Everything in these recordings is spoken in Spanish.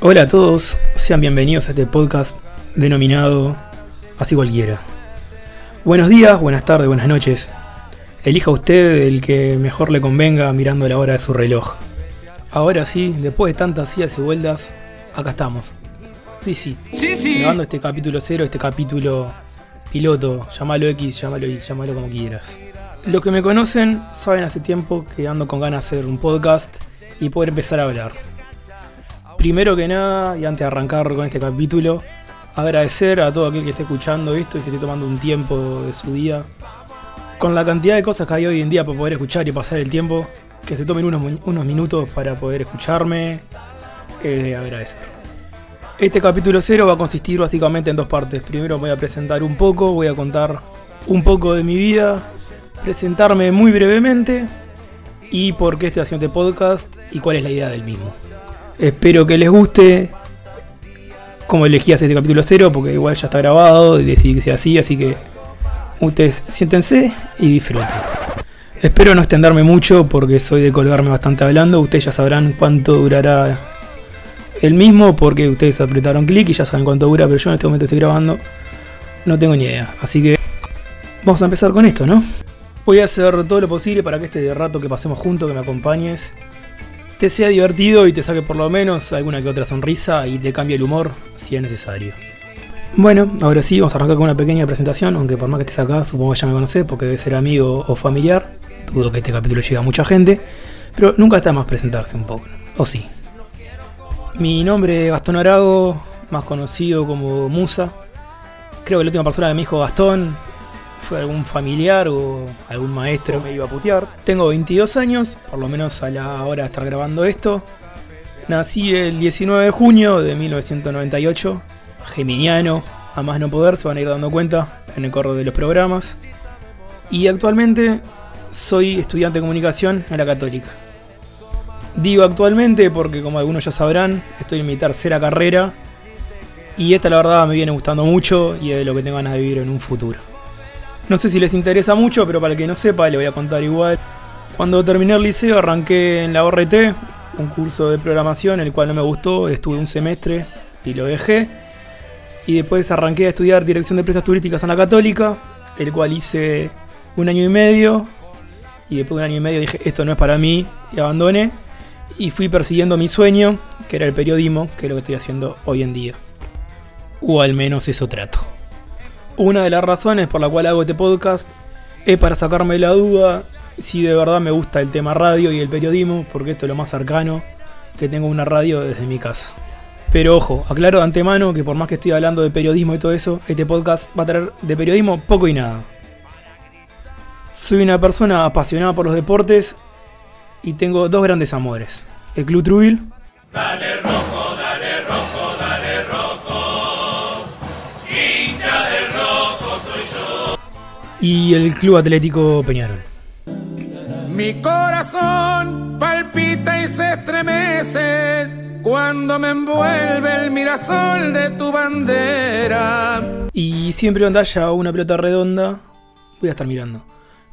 Hola a todos, sean bienvenidos a este podcast denominado Así cualquiera. Buenos días, buenas tardes, buenas noches. Elija usted el que mejor le convenga mirando la hora de su reloj. Ahora sí, después de tantas idas y vueltas, acá estamos. Sí, sí. Sí, sí. Grabando este capítulo cero, este capítulo piloto, llámalo X, llámalo Y, llámalo como quieras. Los que me conocen saben hace tiempo que ando con ganas de hacer un podcast y poder empezar a hablar. Primero que nada, y antes de arrancar con este capítulo, agradecer a todo aquel que esté escuchando esto y se esté tomando un tiempo de su día. Con la cantidad de cosas que hay hoy en día para poder escuchar y pasar el tiempo, que se tomen unos, minutos para poder escucharme, es de agradecer. Este capítulo cero va a consistir básicamente en dos partes. Primero voy a presentar un poco, voy a contar un poco de mi vida, presentarme muy brevemente y por qué estoy haciendo este podcast y cuál es la idea del mismo. Espero que les guste como elegí hacer este capítulo cero, porque igual ya está grabado y decidí que sea así, así que ustedes siéntense y disfruten. Espero no extenderme mucho porque soy de colgarme bastante hablando, ustedes ya sabrán cuánto durará el mismo porque ustedes apretaron clic y ya saben cuánto dura, pero yo en este momento estoy grabando, no tengo ni idea, así que vamos a empezar con esto, ¿no? Voy a hacer todo lo posible para que este rato que pasemos juntos, que me acompañes, te sea divertido y te saque por lo menos alguna que otra sonrisa y te cambie el humor si es necesario. Bueno, ahora sí, vamos a arrancar con una pequeña presentación, aunque por más que estés acá, supongo que ya me conocés porque debe ser amigo o familiar. Dudo que este capítulo llegue a mucha gente, pero nunca está más presentarse un poco, ¿o sí? Mi nombre es Gastón Arago, más conocido como Musa. Creo que la última persona que me dijo Gastón fue algún familiar o algún maestro. Me iba a putear. Tengo 22 años, por lo menos a la hora de estar grabando esto. Nací el 19 de junio de 1998, geminiano, a más no poder, se van a ir dando cuenta en el corro de los programas. Y actualmente soy estudiante de comunicación en la Católica. Digo actualmente porque como algunos ya sabrán, estoy en mi tercera carrera y esta la verdad me viene gustando mucho y es de lo que tengo ganas de vivir en un futuro. No sé si les interesa mucho, pero para el que no sepa, le voy a contar igual. Cuando terminé el liceo arranqué en la ORT, un curso de programación, el cual no me gustó, estuve un semestre y lo dejé. Y después arranqué a estudiar dirección de empresas turísticas en la Católica, el cual hice un año y medio. Y después de un año y medio dije, esto no es para mí, y abandoné. Y fui persiguiendo mi sueño, que era el periodismo, que es lo que estoy haciendo hoy en día. O al menos eso trato. Una de las razones por la cual hago este podcast es para sacarme la duda si de verdad me gusta el tema radio y el periodismo, porque esto es lo más cercano que tengo una radio desde mi casa. Pero ojo, aclaro de antemano que por más que estoy hablando de periodismo y todo eso, este podcast va a traer de periodismo poco y nada. Soy una persona apasionada por los deportes y tengo dos grandes amores. El Club Trubil y el Club Atlético Peñarol. Mi corazón palpita y se estremece cuando me envuelve el mirasol de tu bandera. Y siempre donde haya una pelota redonda, voy a estar mirando.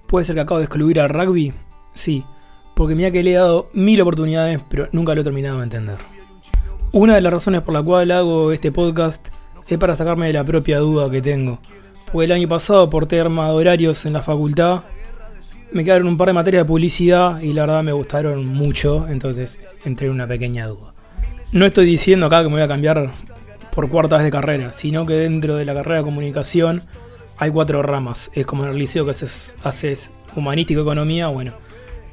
¿Puede ser que acabo de excluir al rugby? Sí, porque mira que le he dado mil oportunidades, pero nunca lo he terminado de entender. Una de las razones por la cual hago este podcast es para sacarme de la propia duda que tengo. Porque el año pasado, por tema de horarios en la facultad, me quedaron un par de materias de publicidad y la verdad me gustaron mucho, entonces entré en una pequeña duda. No estoy diciendo acá que me voy a cambiar por cuarta vez de carrera, sino que dentro de la carrera de comunicación hay cuatro ramas. Es como en el liceo que haces, haces humanístico, economía, bueno.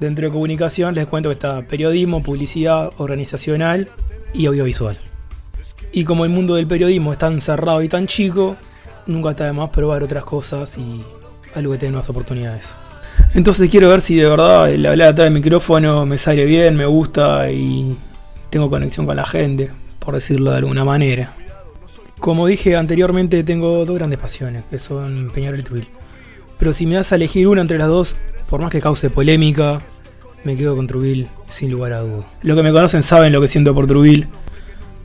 Dentro de comunicación les cuento que está periodismo, publicidad, organizacional y audiovisual. Y como el mundo del periodismo es tan cerrado y tan chico, nunca está de más probar otras cosas y algo que tenga más oportunidades. Entonces quiero ver si de verdad el hablar atrás del micrófono me sale bien, me gusta y tengo conexión con la gente, por decirlo de alguna manera. Como dije anteriormente, tengo dos grandes pasiones, que son Peñarol y Trubil. Pero si me das a elegir una entre las dos, por más que cause polémica, me quedo con Trubil sin lugar a duda. Los que me conocen saben lo que siento por Trubil.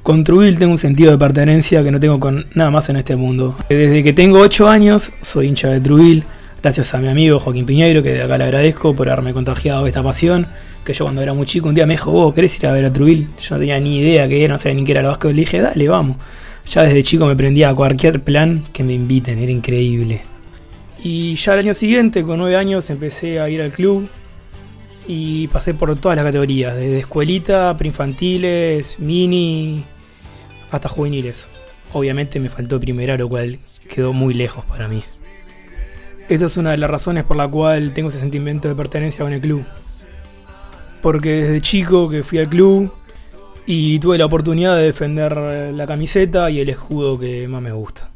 Con Trubil tengo un sentido de pertenencia que no tengo con nada más en este mundo. Desde que tengo 8 años soy hincha de Trubil. Gracias a mi amigo Joaquín Piñeiro, que de acá le agradezco por haberme contagiado esta pasión. Que yo cuando era muy chico un día me dijo, vos querés ir a ver a Trubil. Yo no tenía ni idea que era, no sabía ni qué era el básquet. Le dije, dale, vamos. Ya desde chico me prendía a cualquier plan que me inviten, era increíble. Y ya el año siguiente, con nueve años, empecé a ir al club y pasé por todas las categorías, desde escuelita, preinfantiles, mini, hasta juveniles. Obviamente me faltó primera, lo cual quedó muy lejos para mí. Esta es una de las razones por la cual tengo ese sentimiento de pertenencia con el club. Porque desde chico que fui al club y tuve la oportunidad de defender la camiseta y el escudo que más me gusta.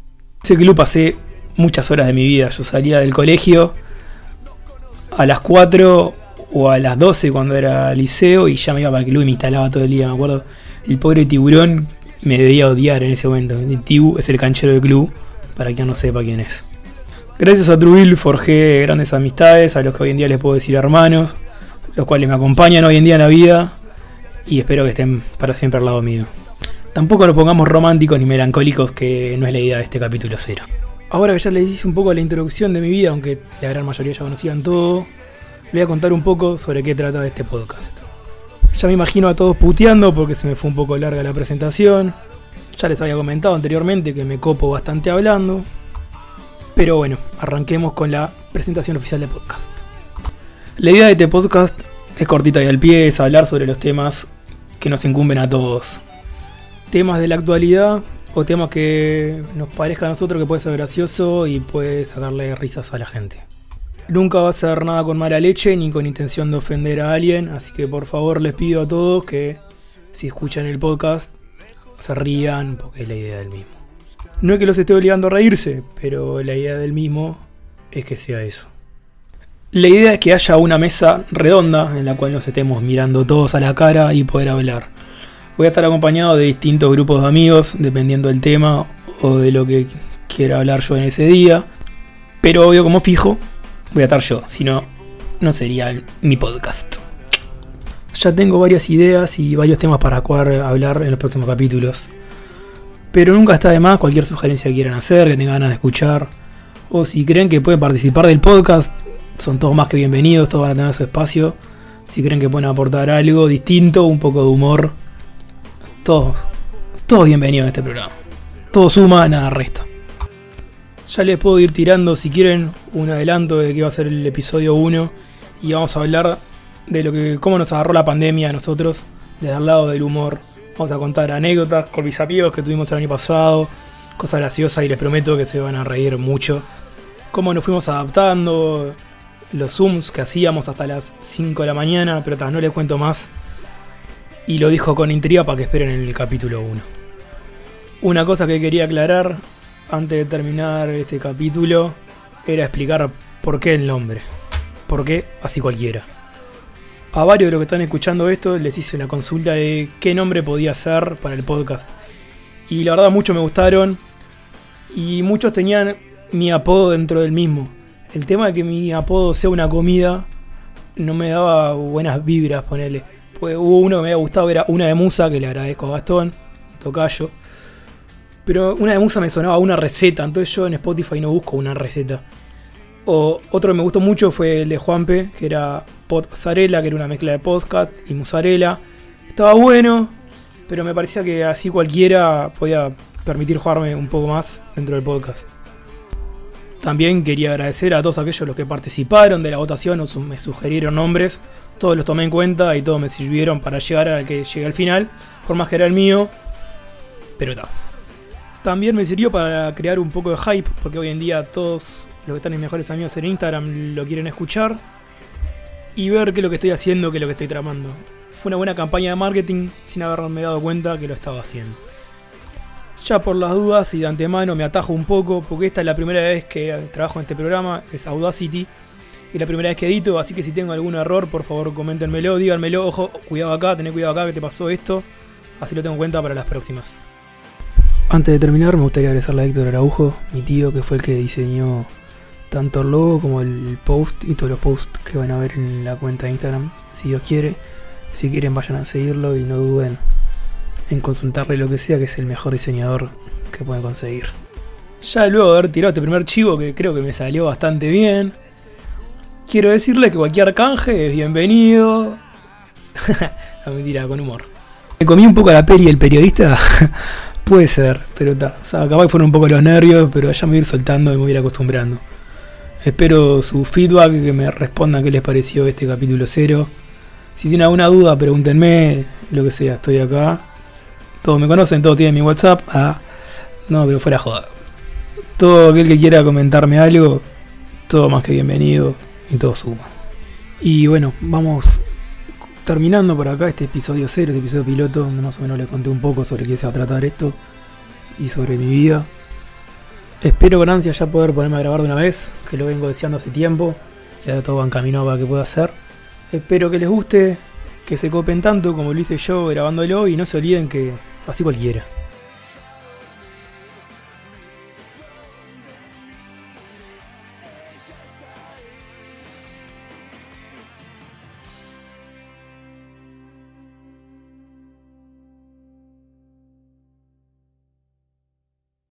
Ese club pasé muchas horas de mi vida. Yo salía del colegio a las 4 o a las 12 cuando era liceo y ya me iba para el club y me instalaba todo el día. Me acuerdo, el pobre tiburón me debía odiar en ese momento. El Tibu es el canchero del club, para quien no sepa quién es. Gracias a Trubil forjé grandes amistades, a los que hoy en día les puedo decir hermanos, los cuales me acompañan hoy en día en la vida y espero que estén para siempre al lado mío. Tampoco nos pongamos románticos ni melancólicos, que no es la idea de este capítulo cero. Ahora que ya les hice un poco la introducción de mi vida, aunque la gran mayoría ya conocían todo, voy a contar un poco sobre qué trata este podcast. Ya me imagino a todos puteando porque se me fue un poco larga la presentación. Ya les había comentado anteriormente que me copo bastante hablando. Pero bueno, arranquemos con la presentación oficial del podcast. La idea de este podcast es cortita y al pie, es hablar sobre los temas que nos incumben a todos. Temas de la actualidad o temas que nos parezca a nosotros que puede ser gracioso y puede sacarle risas a la gente. Nunca va a ser nada con mala leche ni con intención de ofender a alguien, así que por favor les pido a todos que si escuchan el podcast se rían porque es la idea del mismo. No es que los esté obligando a reírse, pero la idea del mismo es que sea eso. La idea es que haya una mesa redonda en la cual nos estemos mirando todos a la cara y poder hablar. Voy a estar acompañado de distintos grupos de amigos, dependiendo del tema o de lo que quiera hablar yo en ese día. Pero obvio, como fijo, voy a estar yo, si no, no sería mi podcast. Ya tengo varias ideas y varios temas para hablar en los próximos capítulos. Pero nunca está de más cualquier sugerencia que quieran hacer, que tengan ganas de escuchar. O si creen que pueden participar del podcast, son todos más que bienvenidos, todos van a tener su espacio. Si creen que pueden aportar algo distinto, un poco de humor, todos, todos bienvenidos a este programa. Todo suma, nada resta. Ya les puedo ir tirando, si quieren, un adelanto de que va a ser el episodio 1 y vamos a hablar de lo que cómo nos agarró la pandemia a nosotros desde el lado del humor. Vamos a contar anécdotas amigos que tuvimos el año pasado, cosas graciosas y les prometo que se van a reír mucho. Cómo nos fuimos adaptando, los zooms que hacíamos hasta las 5 de la mañana, pero no les cuento más. Y lo dijo con intriga para que esperen en el capítulo 1. Una cosa que quería aclarar antes de terminar este capítulo era explicar por qué el nombre. ¿Por qué así cualquiera? A varios de los que están escuchando esto les hice una consulta de qué nombre podía ser para el podcast. Y la verdad muchos me gustaron y muchos tenían mi apodo dentro del mismo. El tema de que mi apodo sea una comida no me daba buenas vibras, ponerle. Pues hubo uno que me había gustado, que era una de Musa, que le agradezco a Gastón, tocayo. Pero una de Musa me sonaba una receta, entonces yo en Spotify no busco una receta. O otro que me gustó mucho fue el de Juanpe, que era Podzarela, que era una mezcla de podcast y mozzarella. Estaba bueno, pero me parecía que así cualquiera podía permitir jugarme un poco más dentro del podcast. También quería agradecer a todos aquellos los que participaron de la votación o me sugirieron nombres. Todos los tomé en cuenta y todos me sirvieron para llegar al que llegué al final. Por más que era el mío. Pero está. También me sirvió para crear un poco de hype. Porque hoy en día todos los que están en mejores amigos en Instagram lo quieren escuchar. Y ver qué es lo que estoy haciendo, qué es lo que estoy tramando. Fue una buena campaña de marketing sin haberme dado cuenta que lo estaba haciendo. Ya por las dudas y de antemano me atajo un poco, porque esta es la primera vez que trabajo en este programa, es Audacity, y la primera vez que edito, así que si tengo algún error, por favor coméntenmelo, díganmelo, ojo, cuidado acá, tené cuidado acá que te pasó esto, así lo tengo en cuenta para las próximas. Antes de terminar, me gustaría agradecerle a Héctor Araujo, mi tío, que fue el que diseñó tanto el logo como el post y todos los posts que van a ver en la cuenta de Instagram, si Dios quiere. Si quieren, vayan a seguirlo y no duden en consultarle lo que sea, que es el mejor diseñador que puede conseguir. ya luego de haber tirado este primer chivo que creo que me salió bastante bien, quiero decirle que cualquier canje es bienvenido. no mentira, con humor. Me comí un poco la peli el periodista. Puede ser, pero está. O sea, capaz fueron un poco los nervios, pero ya me voy a ir soltando y me voy a ir acostumbrando. Espero su feedback, que me respondan qué les pareció este capítulo cero. Si tienen alguna duda, pregúntenme, lo que sea, estoy acá. Todos me conocen, todos tienen mi WhatsApp. Ah, no, pero fuera joda. Todo aquel que quiera comentarme algo, todo más que bienvenido y todo suma. Y bueno, vamos terminando por acá este episodio cero, este episodio piloto, donde más o menos les conté un poco sobre qué se va a tratar esto y sobre mi vida. Espero con ansia ya poder ponerme a grabar de una vez, que lo vengo deseando hace tiempo. Ya todo va encaminado para que pueda hacer. Espero que les guste, que se copen tanto como lo hice yo grabándolo y no se olviden que así cualquiera.